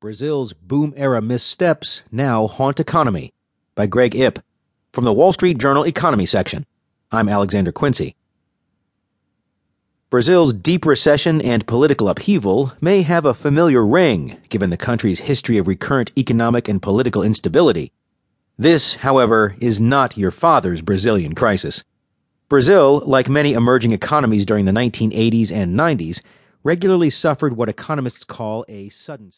Brazil's boom era missteps now haunt economy by Greg Ip from the Wall Street Journal Economy section. I'm Alexander Quincy. Brazil's deep recession and political upheaval may have a familiar ring given the country's history of recurrent economic and political instability. This, however, is not your father's Brazilian crisis. Brazil, like many emerging economies during the 1980s and 90s, regularly suffered what economists call a sudden